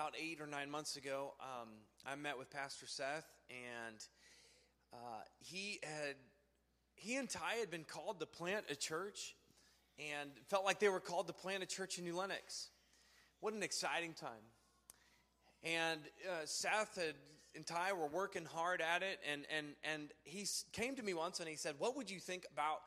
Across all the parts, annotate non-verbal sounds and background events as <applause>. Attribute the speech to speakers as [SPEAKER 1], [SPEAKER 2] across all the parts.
[SPEAKER 1] about eight or nine months ago, um, I met with Pastor Seth, and uh, he had he and Ty had been called to plant a church, and felt like they were called to plant a church in New Lenox. What an exciting time! And uh, Seth had, and Ty were working hard at it, and and and he came to me once and he said, "What would you think about?"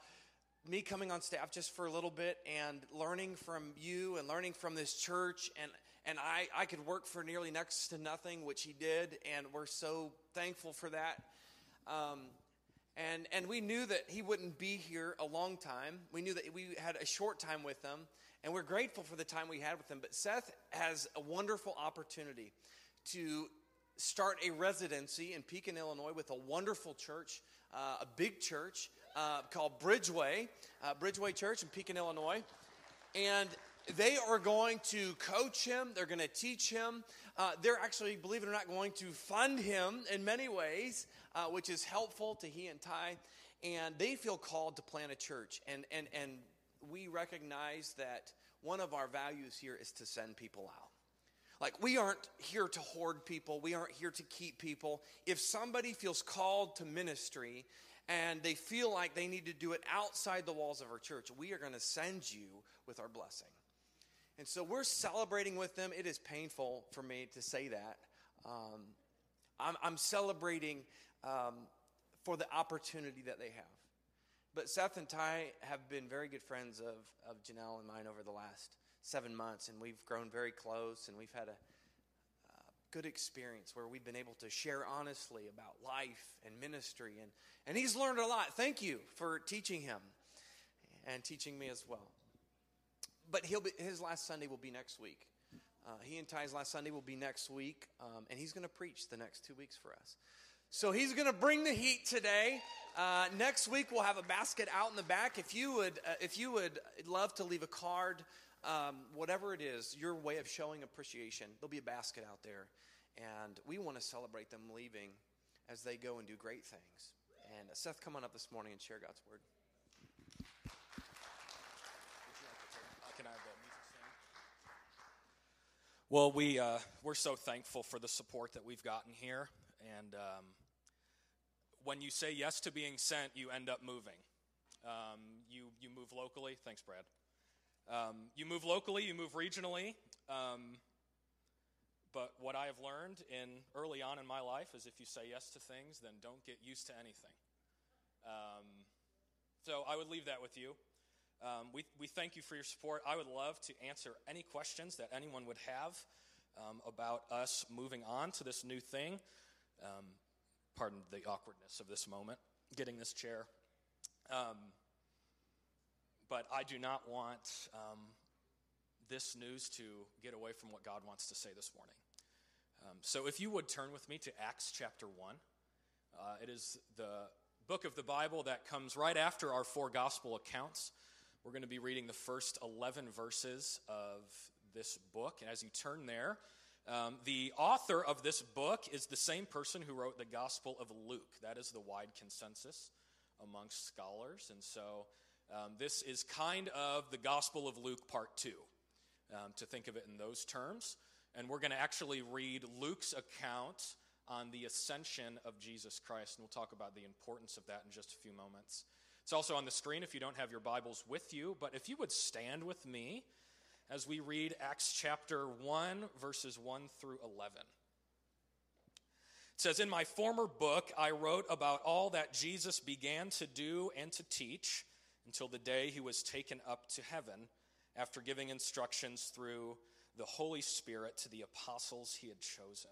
[SPEAKER 1] me coming on staff just for a little bit and learning from you and learning from this church and and I, I could work for nearly next to nothing which he did and we're so thankful for that. Um, and and we knew that he wouldn't be here a long time. We knew that we had a short time with him and we're grateful for the time we had with him. But seth has a wonderful opportunity to start a residency in pekin illinois with a wonderful church uh, a big church uh, called Bridgeway, uh, Bridgeway Church in Pekin, Illinois. And they are going to coach him, they're going to teach him. Uh, they're actually, believe it or not, going to fund him in many ways, uh, which is helpful to he and Ty. And they feel called to plant a church. And, and, and we recognize that one of our values here is to send people out. Like, we aren't here to hoard people, we aren't here to keep people. If somebody feels called to ministry and they feel like they need to do it outside the walls of our church, we are going to send you with our blessing. And so we're celebrating with them. It is painful for me to say that. Um, I'm, I'm, celebrating um, for the opportunity that they have. But Seth and Ty have been very good friends of, of Janelle and mine over the last seven months, and we've grown very close, and we've had a, good experience where we've been able to share honestly about life and ministry. And, and he's learned a lot. Thank you for teaching him and teaching me as well. But he'll be, his last Sunday will be next week. Uh, he and Ty's last Sunday will be next week, um, and he's going to preach the next two weeks for us. So he's going to bring the heat today. Uh, next week we'll have a basket out in the back. If you would, uh, if you would love to leave a card, um, whatever it is, your way of showing appreciation, there'll be a basket out there. And we want to celebrate them leaving as they go and do great things. And uh, Seth, come on up this morning and share God's word.
[SPEAKER 2] Can I have the music Well, we, uh, we're so thankful for the support that we've gotten here. And um, when you say yes to being sent, you end up moving. Um, you, you move locally. Thanks, Brad. Um, you move locally, you move regionally. Um, but what I have learned in early on in my life is if you say yes to things, then don't get used to anything. Um, so I would leave that with you. Um, we, we thank you for your support. I would love to answer any questions that anyone would have um, about us moving on to this new thing. Um, pardon the awkwardness of this moment, getting this chair. Um, but I do not want um, this news to get away from what God wants to say this morning. Um, so if you would turn with me to Acts chapter 1, uh, it is the book of the Bible that comes right after our four gospel accounts. We're going to be reading the first 11 verses of this book. And as you turn there, um, the author of this book is the same person who wrote the Gospel of Luke. That is the wide consensus amongst scholars. And so um, this is kind of the Gospel of Luke, part two, um, to think of it in those terms. And we're going to actually read Luke's account on the ascension of Jesus Christ. And we'll talk about the importance of that in just a few moments. It's also on the screen if you don't have your Bibles with you. But if you would stand with me as we read Acts chapter 1, verses 1 through 11. It says, In my former book, I wrote about all that Jesus began to do and to teach until the day he was taken up to heaven after giving instructions through the Holy Spirit to the apostles he had chosen.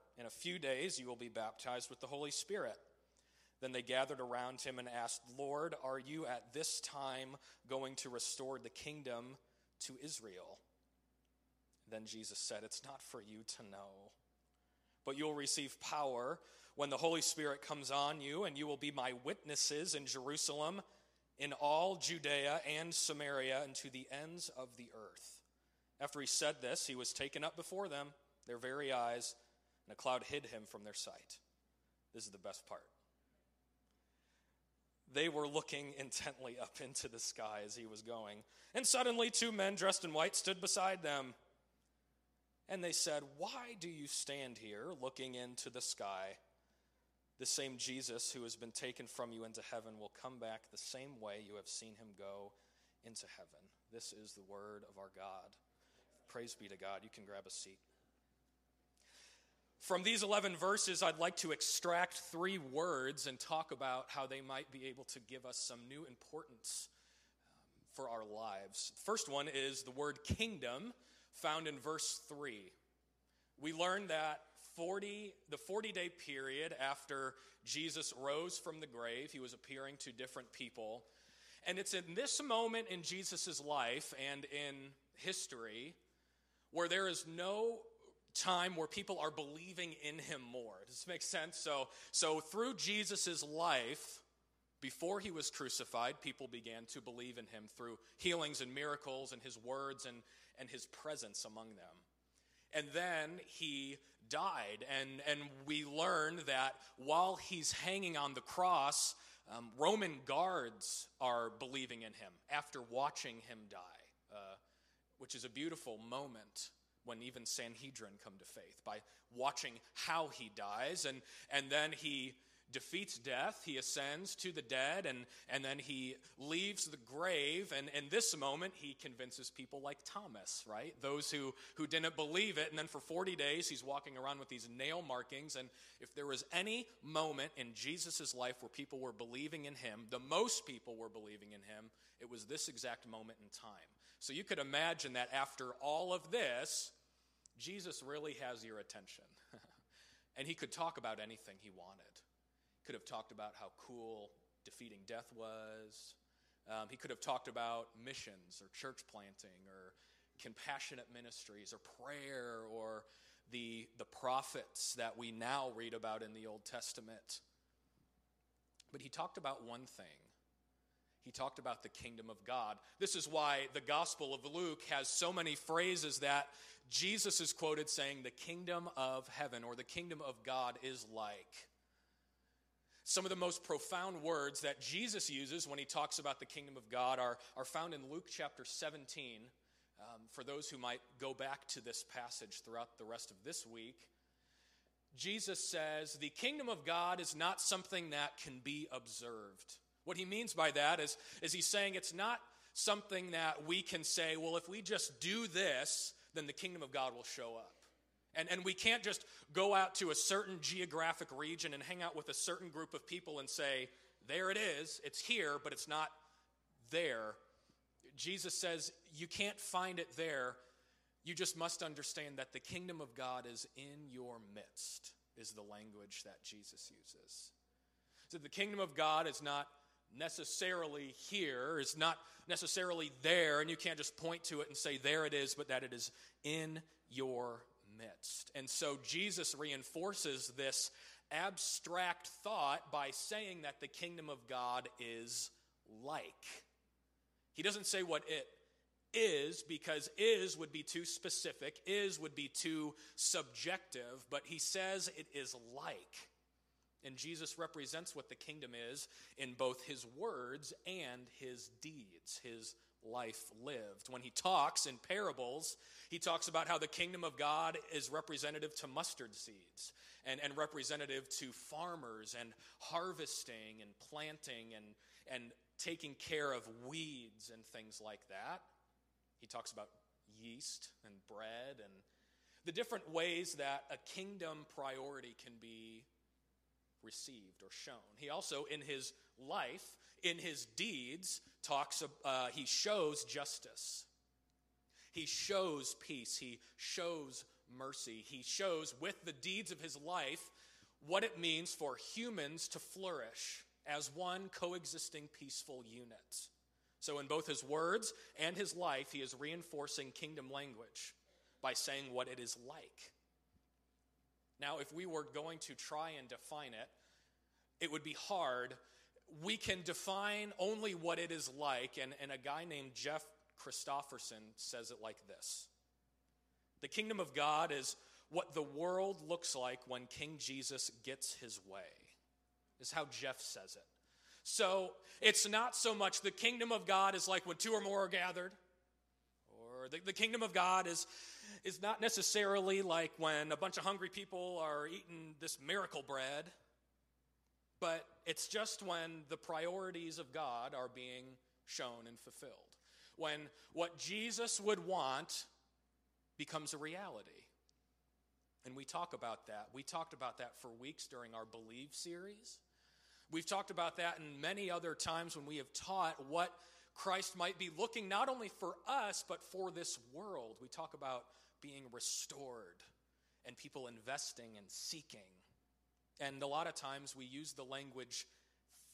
[SPEAKER 2] In a few days you will be baptized with the Holy Spirit. Then they gathered around him and asked, Lord, are you at this time going to restore the kingdom to Israel? Then Jesus said, It's not for you to know but you'll receive power when the Holy Spirit comes on you, and you will be my witnesses in Jerusalem, in all Judea and Samaria, and to the ends of the earth. After he said this, he was taken up before them, their very eyes, and a cloud hid him from their sight. This is the best part. They were looking <laughs> intently up into the sky as he was going, and suddenly two men dressed in white stood beside them. And they said, Why do you stand here looking into the sky? The same Jesus who has been taken from you into heaven will come back the same way you have seen him go into heaven. This is the word of our God. Praise be to God. You can grab a seat. From these 11 verses, I'd like to extract three words and talk about how they might be able to give us some new importance um, for our lives. First one is the word kingdom, found in verse 3. We learn that 40, the 40 day period after Jesus rose from the grave, he was appearing to different people. And it's in this moment in Jesus' life and in history where there is no time where people are believing in him more. Does this make sense? So, so through Jesus' life, before he was crucified, people began to believe in him through healings and miracles and his words and, and his presence among them. And then he died. And, and we learn that while he's hanging on the cross, um, Roman guards are believing in him after watching him die, uh, which is a beautiful moment when even Sanhedrin come to faith by watching how he dies. And, and then he defeats death, he ascends to the dead, and, and then he leaves the grave. And in this moment, he convinces people like Thomas, right? Those who, who didn't believe it. And then for 40 days, he's walking around with these nail markings. And if there was any moment in Jesus' life where people were believing in him, the most people were believing in him, it was this exact moment in time. So you could imagine that after all of this, Jesus really has your attention. <laughs> and he could talk about anything he wanted could have talked about how cool defeating death was. Um, he could have talked about missions or church planting or compassionate ministries or prayer or the, the prophets that we now read about in the Old Testament. But he talked about one thing. He talked about the kingdom of God. This is why the Gospel of Luke has so many phrases that Jesus is quoted saying, the kingdom of heaven or the kingdom of God is like. Some of the most profound words that Jesus uses when he talks about the kingdom of God are, are found in Luke chapter 17. Um, for those who might go back to this passage throughout the rest of this week, Jesus says, The kingdom of God is not something that can be observed. What he means by that is, is he's saying it's not something that we can say, well, if we just do this, then the kingdom of God will show up. And, and we can't just go out to a certain geographic region and hang out with a certain group of people and say, there it is, it's here, but it's not there. Jesus says, you can't find it there. You just must understand that the kingdom of God is in your midst, is the language that Jesus uses. So the kingdom of God is not necessarily here, is not necessarily there, and you can't just point to it and say, there it is, but that it is in your midst. And so Jesus reinforces this abstract thought by saying that the kingdom of God is like. He doesn't say what it is because is would be too specific, is would be too subjective, but he says it is like. And Jesus represents what the kingdom is in both his words and his deeds, his life lived. When he talks in parables, he talks about how the kingdom of God is representative to mustard seeds and, and representative to farmers and harvesting and planting and, and taking care of weeds and things like that. He talks about yeast and bread and the different ways that a kingdom priority can be received or shown. He also, in his life, in his deeds, talks, uh, he shows justice. He shows peace. He shows mercy. He shows with the deeds of his life what it means for humans to flourish as one coexisting peaceful unit. So, in both his words and his life, he is reinforcing kingdom language by saying what it is like. Now, if we were going to try and define it, it would be hard. We can define only what it is like, and, and a guy named Jeff Christopherson says it like this The kingdom of God is what the world looks like when King Jesus gets his way, is how Jeff says it. So it's not so much the kingdom of God is like when two or more are gathered, or the, the kingdom of God is, is not necessarily like when a bunch of hungry people are eating this miracle bread, but it's just when the priorities of God are being shown and fulfilled. When what Jesus would want becomes a reality. And we talk about that. We talked about that for weeks during our Believe series. We've talked about that in many other times when we have taught what Christ might be looking not only for us, but for this world. We talk about being restored and people investing and seeking. And a lot of times we use the language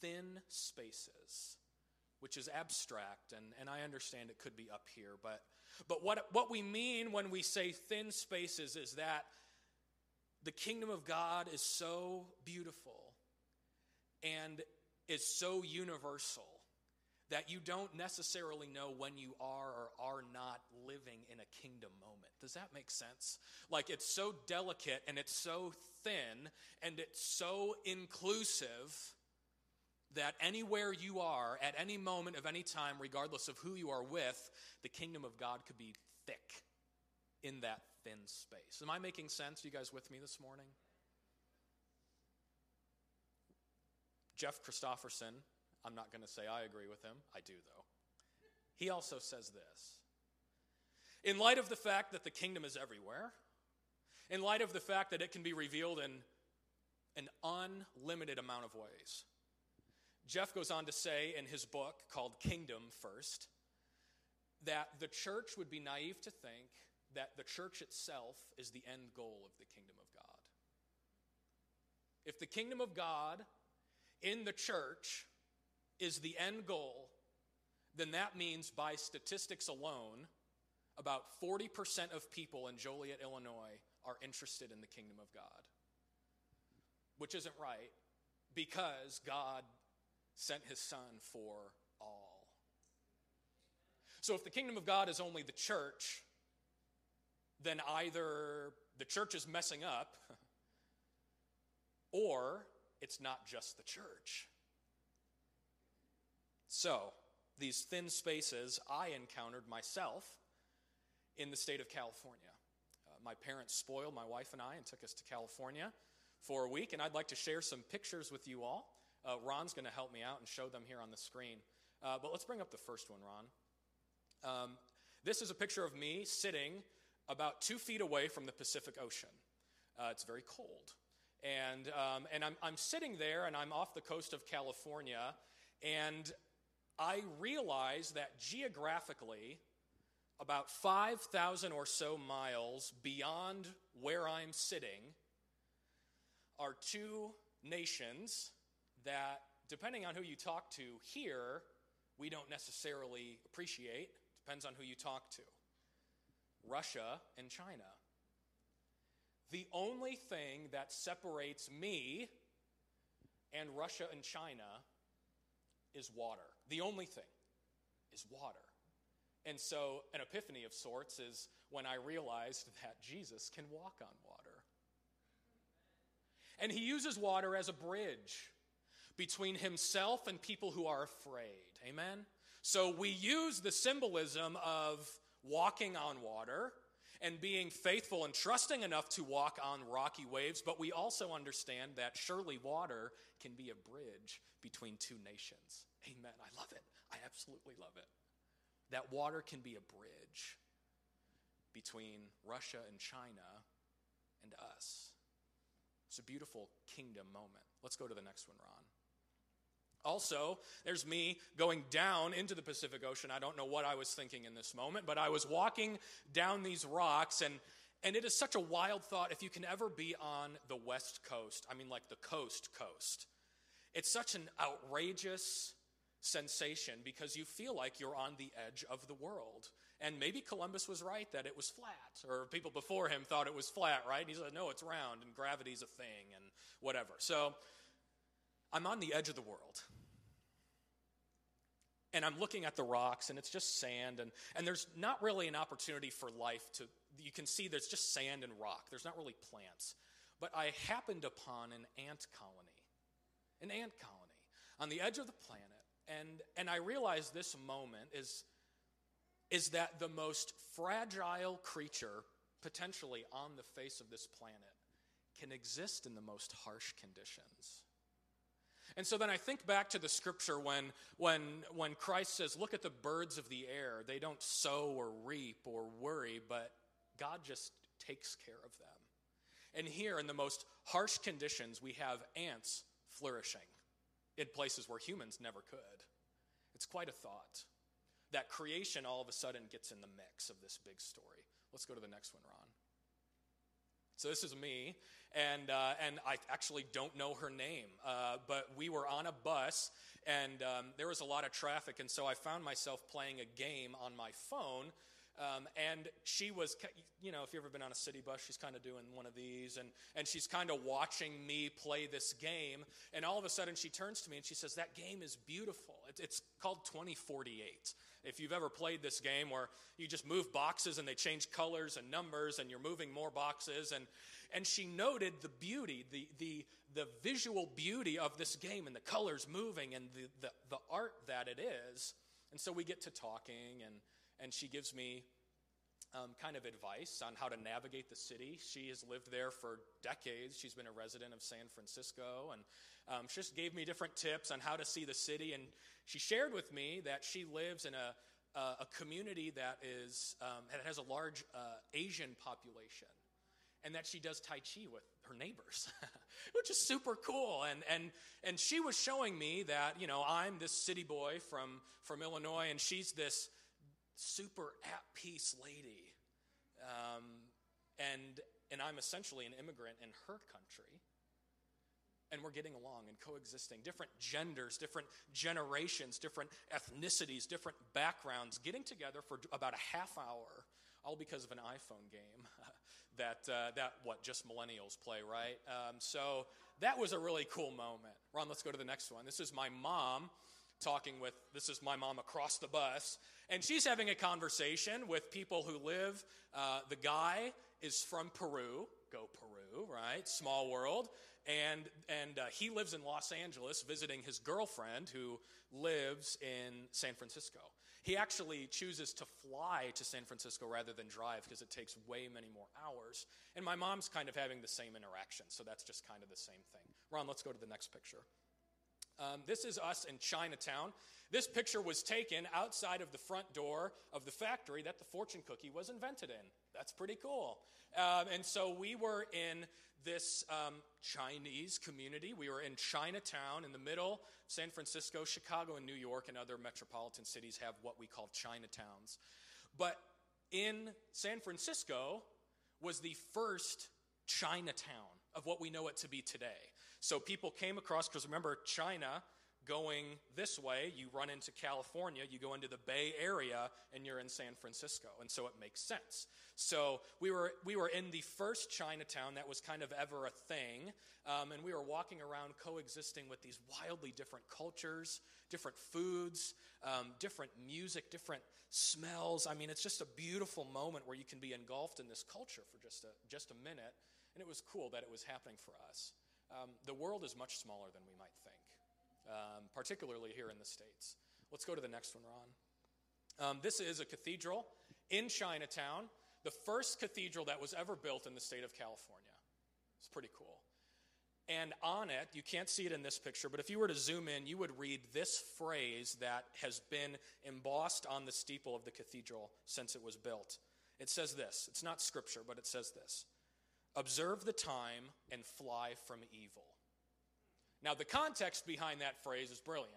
[SPEAKER 2] thin spaces, which is abstract, and, and I understand it could be up here, but, but what, what we mean when we say thin spaces is that the kingdom of God is so beautiful and is so universal that you don't necessarily know when you are or are not living in a kingdom moment. Does that make sense? Like it's so delicate and it's so thin and it's so inclusive that anywhere you are at any moment of any time, regardless of who you are with, the kingdom of God could be thick in that thin space. Am I making sense? You guys with me this morning? Jeff Christopherson, I'm not going to say I agree with him. I do, though. He also says this In light of the fact that the kingdom is everywhere, in light of the fact that it can be revealed in an unlimited amount of ways, Jeff goes on to say in his book called Kingdom First that the church would be naive to think that the church itself is the end goal of the kingdom of God. If the kingdom of God in the church is the end goal, then that means by statistics alone, about 40% of people in Joliet, Illinois are interested in the kingdom of God. Which isn't right because God sent his son for all. So if the kingdom of God is only the church, then either the church is messing up <laughs> or it's not just the church. So, these thin spaces I encountered myself in the state of California. Uh, my parents spoiled my wife and I and took us to California for a week, and I'd like to share some pictures with you all. Uh, Ron's going to help me out and show them here on the screen. Uh, but let's bring up the first one, Ron. Um, this is a picture of me sitting about two feet away from the Pacific Ocean. Uh, it's very cold. And, um, and I'm, I'm sitting there and I'm off the coast of California, and I realize that geographically, about 5,000 or so miles beyond where I'm sitting, are two nations that, depending on who you talk to here, we don't necessarily appreciate. Depends on who you talk to Russia and China. The only thing that separates me and Russia and China is water. The only thing is water. And so, an epiphany of sorts is when I realized that Jesus can walk on water. And he uses water as a bridge between himself and people who are afraid. Amen? So, we use the symbolism of walking on water and being faithful and trusting enough to walk on rocky waves, but we also understand that surely water can be a bridge between two nations. Amen. I love it. I absolutely love it. That water can be a bridge between Russia and China and us. It's a beautiful kingdom moment. Let's go to the next one, Ron. Also, there's me going down into the Pacific Ocean. I don't know what I was thinking in this moment, but I was walking down these rocks, and, and it is such a wild thought if you can ever be on the West Coast. I mean, like the coast coast. It's such an outrageous sensation because you feel like you're on the edge of the world. And maybe Columbus was right that it was flat, or people before him thought it was flat, right? And he said, no, it's round, and gravity's a thing, and whatever. So I'm on the edge of the world. And I'm looking at the rocks, and it's just sand, and, and there's not really an opportunity for life to. You can see there's just sand and rock. There's not really plants. But I happened upon an ant colony, an ant colony on the edge of the planet. And, and I realize this moment is is that the most fragile creature potentially on the face of this planet can exist in the most harsh conditions. And so then I think back to the scripture when, when, when Christ says, Look at the birds of the air. They don't sow or reap or worry, but God just takes care of them. And here, in the most harsh conditions, we have ants flourishing in places where humans never could. It's quite a thought that creation all of a sudden gets in the mix of this big story. Let's go to the next one, Ron. So this is me, and uh, and I actually don't know her name, uh, but we were on a bus, and um, there was a lot of traffic, and so I found myself playing a game on my phone. Um, and she was, you know, if you've ever been on a city bus, she's kind of doing one of these, and, and she's kind of watching me play this game. And all of a sudden, she turns to me and she says, That game is beautiful. It's, it's called 2048. If you've ever played this game where you just move boxes and they change colors and numbers and you're moving more boxes, and, and she noted the beauty, the, the, the visual beauty of this game and the colors moving and the, the, the art that it is. And so we get to talking, and, and she gives me um, kind of advice on how to navigate the city. She has lived there for decades. She's been a resident of San Francisco, and um, she just gave me different tips on how to see the city. And she shared with me that she lives in a, a, a community that is um, that has a large uh, Asian population, and that she does Tai Chi with her neighbors, <laughs> which is super cool. And and and she was showing me that you know I'm this city boy from from Illinois, and she's this super at peace lady, um, and and I'm essentially an immigrant in her country and we're getting along and coexisting. Different genders, different generations, different ethnicities, different backgrounds, getting together for about a half hour, all because of an iPhone game <laughs> that, uh, that what, just millennials play, right? Um, so that was a really cool moment. Ron, let's go to the next one. This is my mom talking with, this is my mom across the bus, and she's having a conversation with people who live. Uh, the guy is from Peru, go Peru, right? Small world and and uh, he lives in Los Angeles visiting his girlfriend who lives in San Francisco. He actually chooses to fly to San Francisco rather than drive because it takes way many more hours. And my mom's kind of having the same interaction, so that's just kind of the same thing. Ron, let's go to the next picture. Um, this is us in Chinatown. This picture was taken outside of the front door of the factory that the fortune cookie was invented in. That's pretty cool. Um, and so we were in this um, Chinese community. We were in Chinatown in the middle. San Francisco, Chicago, and New York and other metropolitan cities have what we call Chinatowns. But in San Francisco was the first Chinatown of what we know it to be today. So people came across, because remember, China going this way, you run into California, you go into the Bay Area, and you're in San Francisco. And so it makes sense. So we were, we were in the first Chinatown that was kind of ever a thing, um, and we were walking around coexisting with these wildly different cultures, different foods, um, different music, different smells. I mean, it's just a beautiful moment where you can be engulfed in this culture for just a, just a minute, and it was cool that it was happening for us. Um, the world is much smaller than we might think um, particularly here in the States. Let's go to the next one, Ron. Um, this is a cathedral in Chinatown, the first cathedral that was ever built in the state of California. It's pretty cool. And on it, you can't see it in this picture, but if you were to zoom in, you would read this phrase that has been embossed on the steeple of the cathedral since it was built. It says this it's not scripture, but it says this Observe the time and fly from evil. Now, the context behind that phrase is brilliant.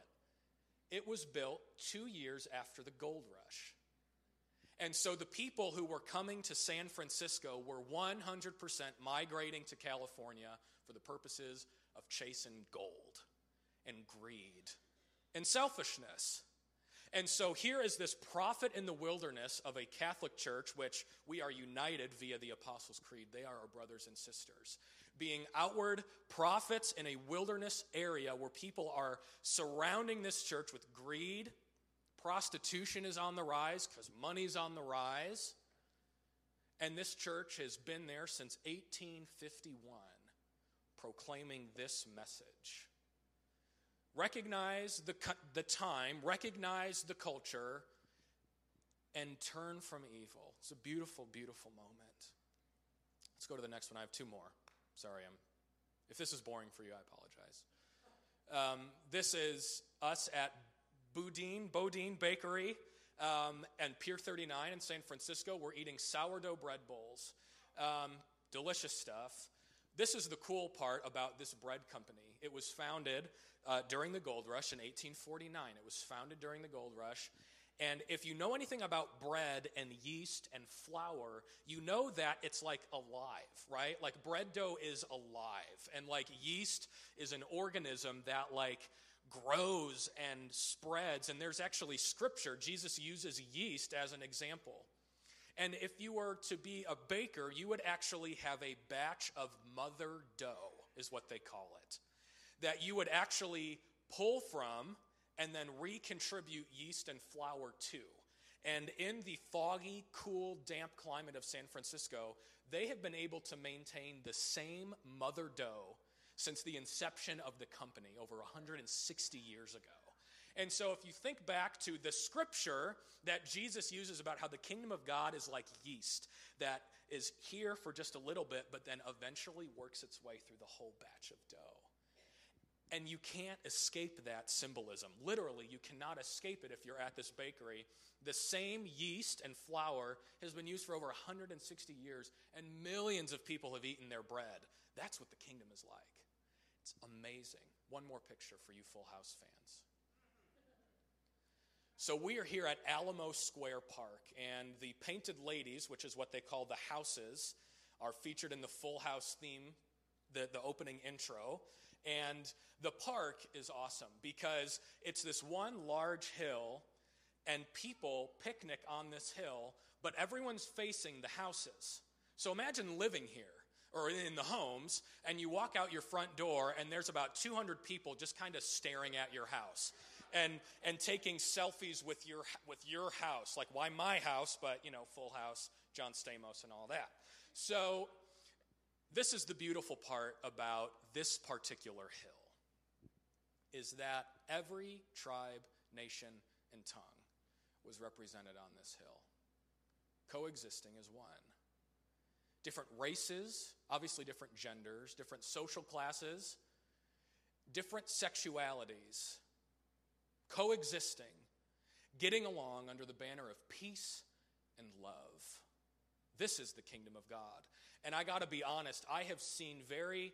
[SPEAKER 2] It was built two years after the gold rush. And so the people who were coming to San Francisco were 100% migrating to California for the purposes of chasing gold and greed and selfishness. And so here is this prophet in the wilderness of a Catholic church, which we are united via the Apostles' Creed. They are our brothers and sisters. Being outward prophets in a wilderness area where people are surrounding this church with greed, prostitution is on the rise because money's on the rise. And this church has been there since 1851, proclaiming this message. Recognize the, the time, recognize the culture, and turn from evil. It's a beautiful, beautiful moment. Let's go to the next one. I have two more. Sorry, I'm. If this is boring for you, I apologize. Um, this is us at Boudin, Bodine Bakery um, and Pier 39 in San Francisco. We're eating sourdough bread bowls. Um, delicious stuff. This is the cool part about this bread company. It was founded uh, during the gold rush in 1849. It was founded during the gold rush. And if you know anything about bread and yeast and flour, you know that it's like alive, right? Like bread dough is alive. And like yeast is an organism that like grows and spreads. And there's actually scripture. Jesus uses yeast as an example. And if you were to be a baker, you would actually have a batch of mother dough, is what they call it that you would actually pull from and then recontribute yeast and flour to. And in the foggy, cool, damp climate of San Francisco, they have been able to maintain the same mother dough since the inception of the company over 160 years ago. And so, if you think back to the scripture that Jesus uses about how the kingdom of God is like yeast, that is here for just a little bit, but then eventually works its way through the whole batch of dough. And you can't escape that symbolism. Literally, you cannot escape it if you're at this bakery. The same yeast and flour has been used for over 160 years, and millions of people have eaten their bread. That's what the kingdom is like. It's amazing. One more picture for you Full House fans. So, we are here at Alamo Square Park, and the painted ladies, which is what they call the houses, are featured in the Full House theme, the, the opening intro. And the park is awesome because it's this one large hill, and people picnic on this hill, but everyone's facing the houses. So imagine living here or in the homes, and you walk out your front door, and there's about 200 people just kind of staring at your house. And, and taking selfies with your, with your house. Like, why my house, but, you know, full house, John Stamos, and all that. So this is the beautiful part about this particular hill is that every tribe, nation, and tongue was represented on this hill, coexisting as one. Different races, obviously different genders, different social classes, different sexualities, coexisting, getting along under the banner of peace and love. This is the kingdom of God. And I got to be honest, I have seen very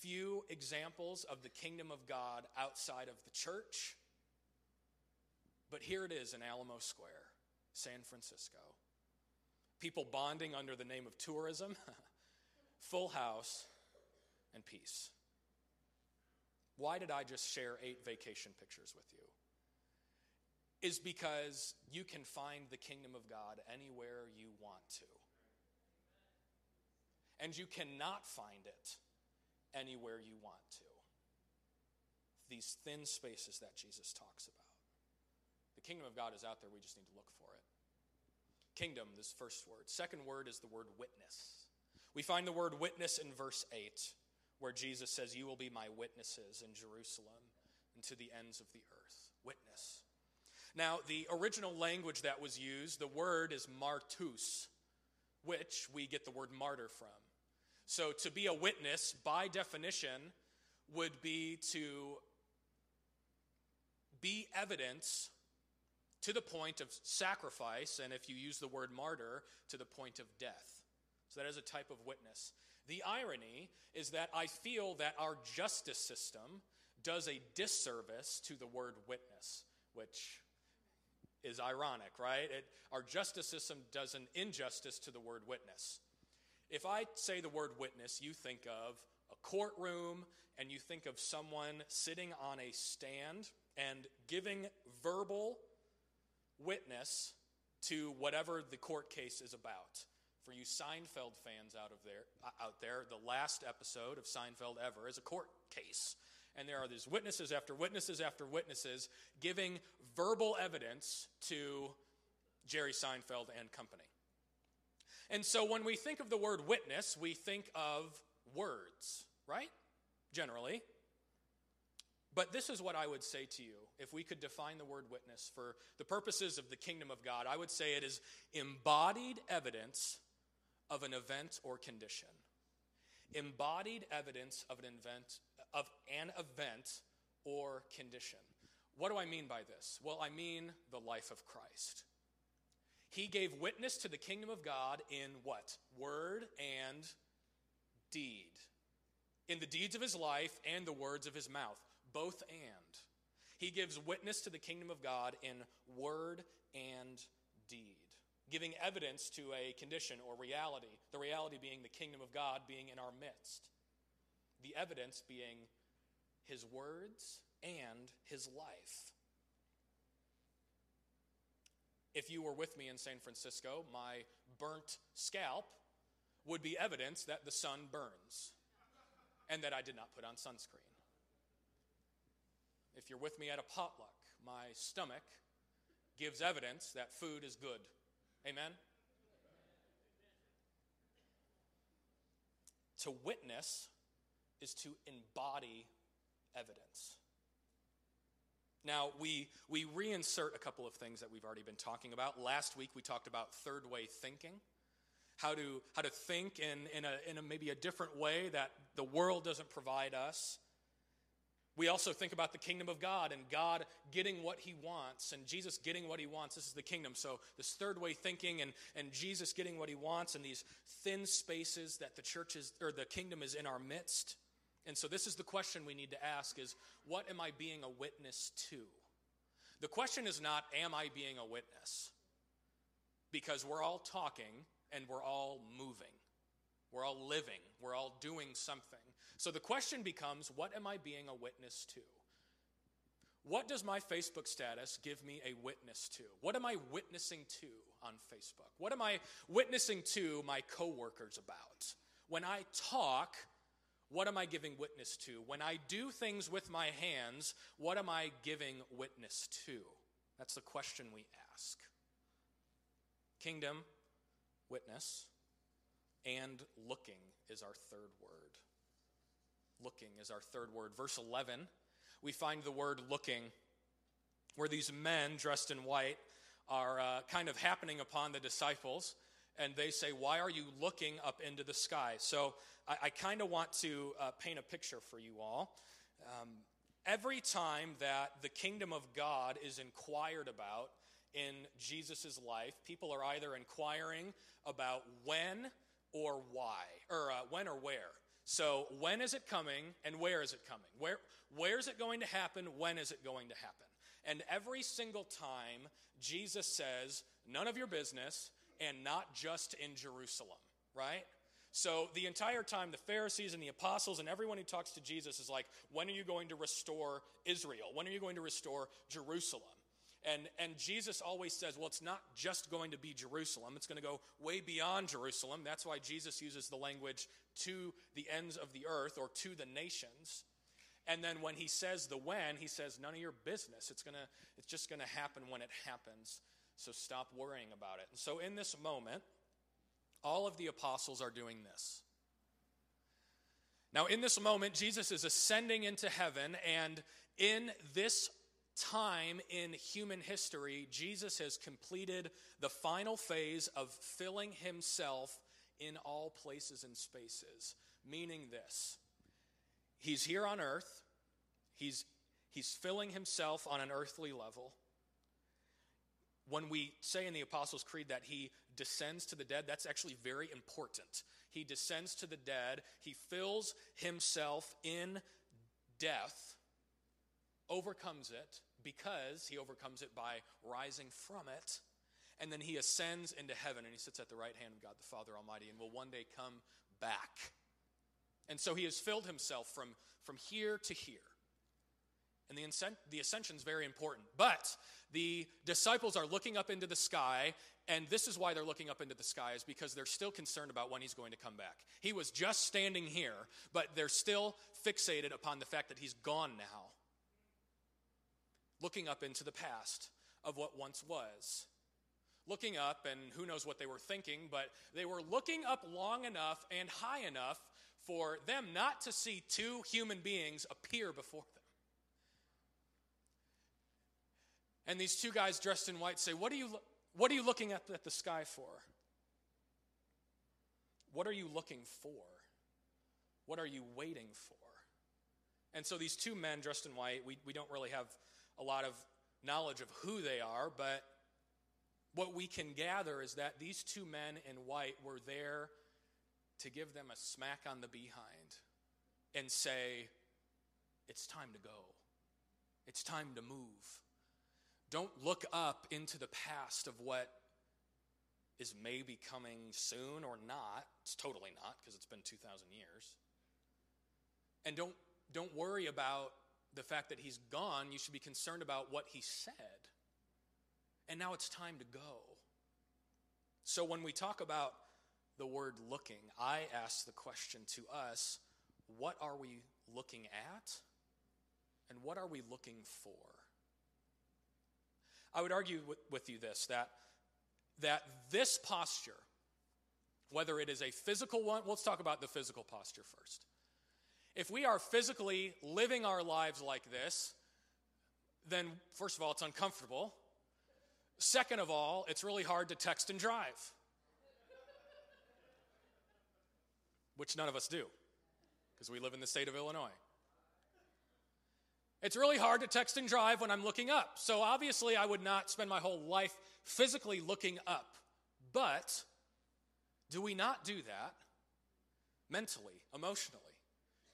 [SPEAKER 2] few examples of the kingdom of God outside of the church. But here it is in Alamo Square, San Francisco. People bonding under the name of tourism, <laughs> full house, and peace. Why did I just share eight vacation pictures with you? Is because you can find the kingdom of God anywhere you want to and you cannot find it anywhere you want to. These thin spaces that Jesus talks about. The kingdom of God is out there, we just need to look for it. Kingdom, this first word. Second word is the word witness. We find the word witness in verse 8, where Jesus says, You will be my witnesses in Jerusalem and to the ends of the earth. Witness. Now, the original language that was used, the word is martus, which we get the word martyr from. So, to be a witness, by definition, would be to be evidence to the point of sacrifice, and if you use the word martyr, to the point of death. So, that is a type of witness. The irony is that I feel that our justice system does a disservice to the word witness, which is ironic, right? It, our justice system does an injustice to the word witness. If I say the word witness, you think of a courtroom and you think of someone sitting on a stand and giving verbal witness to whatever the court case is about. For you Seinfeld fans out of there, uh, out there, the last episode of Seinfeld ever is a court case, and there are these witnesses after witnesses after witnesses giving verbal evidence to Jerry Seinfeld and company. And so when we think of the word witness, we think of words, right? Generally. But this is what I would say to you. If we could define the word witness for the purposes of the kingdom of God, I would say it is embodied evidence of an event or condition. Embodied evidence of an event of an event or condition. What do I mean by this? Well, I mean the life of Christ. He gave witness to the kingdom of God in what? Word and deed. In the deeds of his life and the words of his mouth. Both and. He gives witness to the kingdom of God in word and deed, giving evidence to a condition or reality, the reality being the kingdom of God being in our midst, the evidence being his words and his life. If you were with me in San Francisco, my burnt scalp would be evidence that the sun burns and that I did not put on sunscreen. If you're with me at a potluck, my stomach gives evidence that food is good. Amen? To witness is to embody evidence. Now, we, we reinsert a couple of things that we've already been talking about. Last week, we talked about third way thinking, how to, how to think in, in, a, in a maybe a different way that the world doesn't provide us. We also think about the kingdom of God and God getting what he wants and Jesus getting what he wants. This is the kingdom. So, this third way thinking and, and Jesus getting what he wants and these thin spaces that the church is, or the kingdom is in our midst. And so this is the question we need to ask is what am I being a witness to? The question is not am I being a witness? Because we're all talking and we're all moving. We're all living. We're all doing something. So the question becomes what am I being a witness to? What does my Facebook status give me a witness to? What am I witnessing to on Facebook? What am I witnessing to my coworkers about? When I talk, what am I giving witness to? When I do things with my hands, what am I giving witness to? That's the question we ask. Kingdom, witness, and looking is our third word. Looking is our third word. Verse 11, we find the word looking, where these men dressed in white are uh, kind of happening upon the disciples, and they say, Why are you looking up into the sky? So I, I kind of want to uh, paint a picture for you all. Um, every time that the kingdom of God is inquired about in Jesus' life, people are either inquiring about when or why, or uh, when or where. So, when is it coming and where is it coming? Where, where is it going to happen? When is it going to happen? And every single time, Jesus says, none of your business, and not just in Jerusalem, right? So the entire time, the Pharisees and the apostles and everyone who talks to Jesus is like, when are you going to restore Israel? When are you going to restore Jerusalem? And, and Jesus always says, well, it's not just going to be Jerusalem, it's going to go way beyond Jerusalem. That's why Jesus uses the language to the ends of the earth or to the nations. And then when he says the when, he says, none of your business. It's, gonna, it's just going to happen when it happens. So stop worrying about it. And so in this moment, all of the apostles are doing this. Now, in this moment, Jesus is ascending into heaven, and in this time in human history, Jesus has completed the final phase of filling himself in all places and spaces. Meaning this He's here on earth, he's, he's filling himself on an earthly level. When we say in the Apostles' Creed that he descends to the dead, that's actually very important. He descends to the dead, he fills himself in death, overcomes it because he overcomes it by rising from it, and then he ascends into heaven and he sits at the right hand of God the Father Almighty and will one day come back. And so he has filled himself from, from here to here. And the, the ascension is very important. But the disciples are looking up into the sky, and this is why they're looking up into the sky, is because they're still concerned about when he's going to come back. He was just standing here, but they're still fixated upon the fact that he's gone now. Looking up into the past of what once was. Looking up, and who knows what they were thinking, but they were looking up long enough and high enough for them not to see two human beings appear before them. And these two guys dressed in white say, What are you, what are you looking at, at the sky for? What are you looking for? What are you waiting for? And so these two men dressed in white, we, we don't really have a lot of knowledge of who they are, but what we can gather is that these two men in white were there to give them a smack on the behind and say, It's time to go. It's time to move. Don't look up into the past of what is maybe coming soon or not. It's totally not because it's been 2,000 years. And don't, don't worry about the fact that he's gone. You should be concerned about what he said. And now it's time to go. So when we talk about the word looking, I ask the question to us what are we looking at? And what are we looking for? I would argue with, with you this that, that this posture, whether it is a physical one, let's talk about the physical posture first. If we are physically living our lives like this, then first of all, it's uncomfortable. Second of all, it's really hard to text and drive, which none of us do because we live in the state of Illinois. It's really hard to text and drive when I'm looking up. So obviously, I would not spend my whole life physically looking up. But do we not do that mentally, emotionally,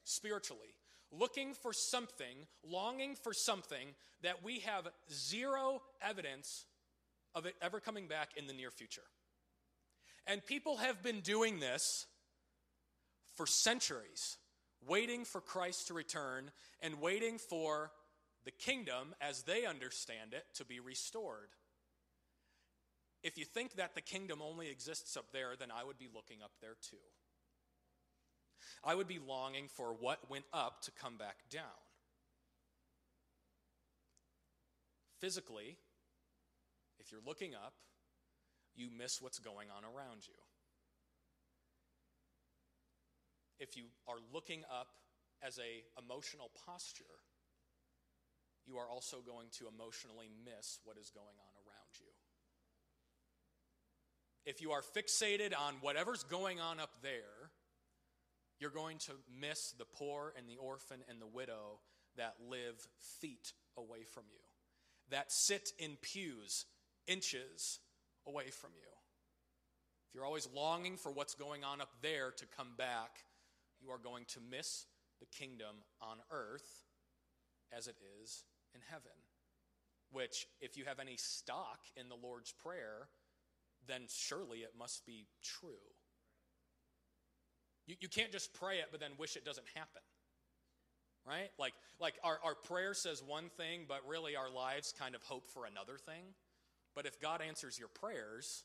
[SPEAKER 2] spiritually? Looking for something, longing for something that we have zero evidence of it ever coming back in the near future. And people have been doing this for centuries waiting for Christ to return and waiting for the kingdom, as they understand it, to be restored. If you think that the kingdom only exists up there, then I would be looking up there too. I would be longing for what went up to come back down. Physically, if you're looking up, you miss what's going on around you if you are looking up as a emotional posture, you are also going to emotionally miss what is going on around you. If you are fixated on whatever's going on up there, you're going to miss the poor and the orphan and the widow that live feet away from you, that sit in pews inches away from you. If you're always longing for what's going on up there to come back, you are going to miss the kingdom on earth as it is in heaven. Which, if you have any stock in the Lord's Prayer, then surely it must be true. You, you can't just pray it, but then wish it doesn't happen. Right? Like, like our, our prayer says one thing, but really our lives kind of hope for another thing. But if God answers your prayers,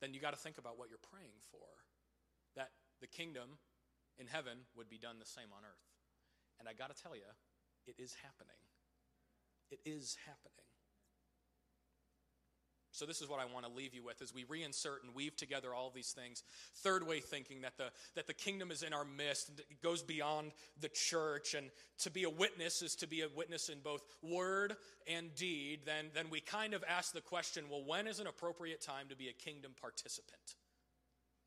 [SPEAKER 2] then you got to think about what you're praying for. That the kingdom in heaven would be done the same on earth. And I got to tell you, it is happening. It is happening. So, this is what I want to leave you with as we reinsert and weave together all these things. Third way thinking that the, that the kingdom is in our midst, it goes beyond the church, and to be a witness is to be a witness in both word and deed. Then, then we kind of ask the question well, when is an appropriate time to be a kingdom participant?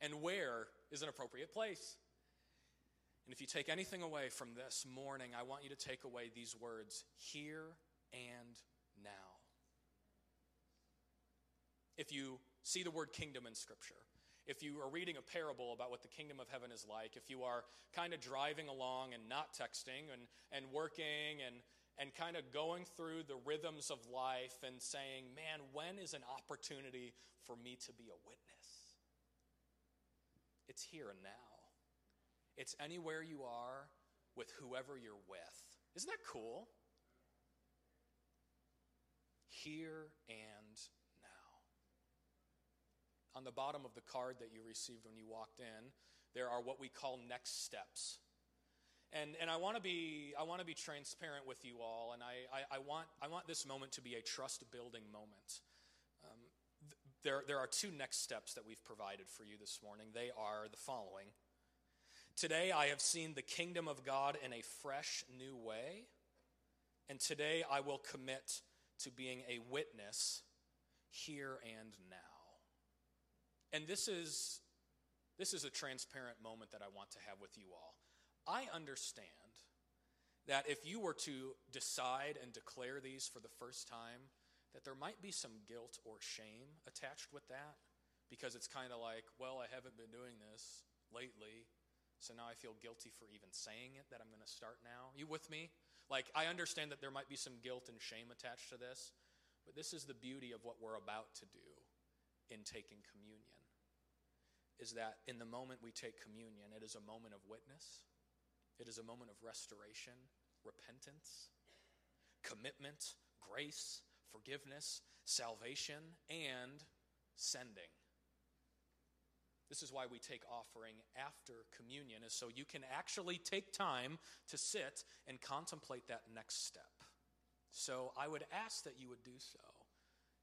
[SPEAKER 2] And where is an appropriate place? And if you take anything away from this morning, I want you to take away these words here and now. If you see the word kingdom in Scripture, if you are reading a parable about what the kingdom of heaven is like, if you are kind of driving along and not texting and, and working and, and kind of going through the rhythms of life and saying, man, when is an opportunity for me to be a witness? It's here and now. It's anywhere you are with whoever you're with. Isn't that cool? here and now. On the bottom of the card that you received when you walked in, there are what we call next steps. And, and I want to be I want to be transparent with you all, and I, I, I, want I want this moment to be a trust building moment. Um, th- there, there are two next steps that we've provided for you this morning. They are the following. Today I have seen the kingdom of God in a fresh new way, and today I will commit to being a witness here and now. And this is this is a transparent moment that I want to have with you all. I understand that if you were to decide and declare these for the first time, that there might be some guilt or shame attached with that because it's kind of like, well, I haven't been doing this lately, so now I feel guilty for even saying it that I'm going to start now. You with me? Like, I understand that there might be some guilt and shame attached to this, but this is the beauty of what we're about to do in taking communion is that in the moment we take communion, it is a moment of witness, it is a moment of restoration, repentance, commitment, grace, forgiveness, salvation, and sending. This is why we take offering after communion, is so you can actually take time to sit and contemplate that next step. So I would ask that you would do so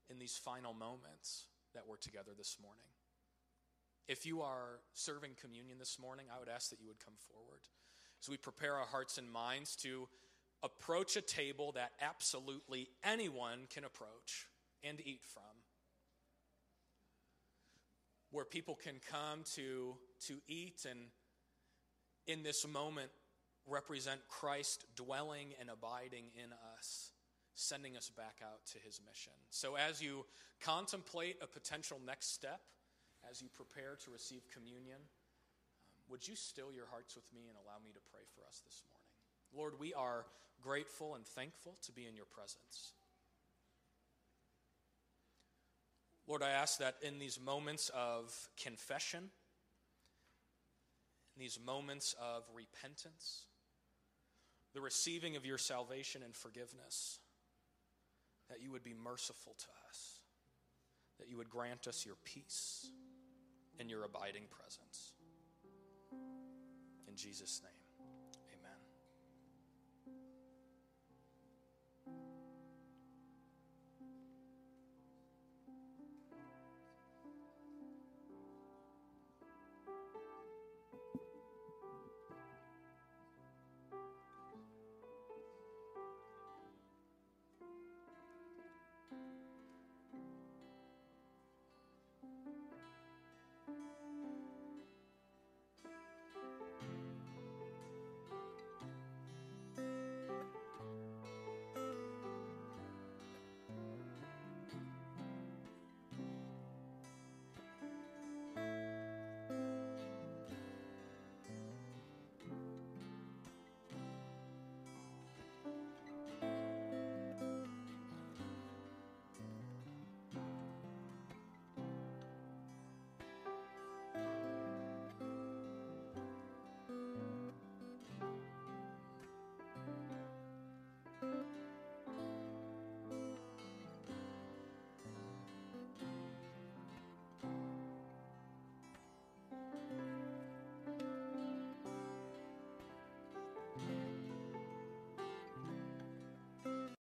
[SPEAKER 2] in these final moments that we're together this morning. If you are serving communion this morning, I would ask that you would come forward as we prepare our hearts and minds to approach a table that absolutely anyone can approach and eat from. Where people can come to, to eat and in this moment represent Christ dwelling and abiding in us, sending us back out to his mission. So as you contemplate a potential next step, as you prepare to receive communion, um, would you still your hearts with me and allow me to pray for us this morning? Lord, we are grateful and thankful to be in your presence. Lord, I ask that in these moments of confession, in these moments of repentance, the receiving of your salvation and forgiveness, that you would be merciful to us, that you would grant us your peace and your abiding presence. In Jesus' name.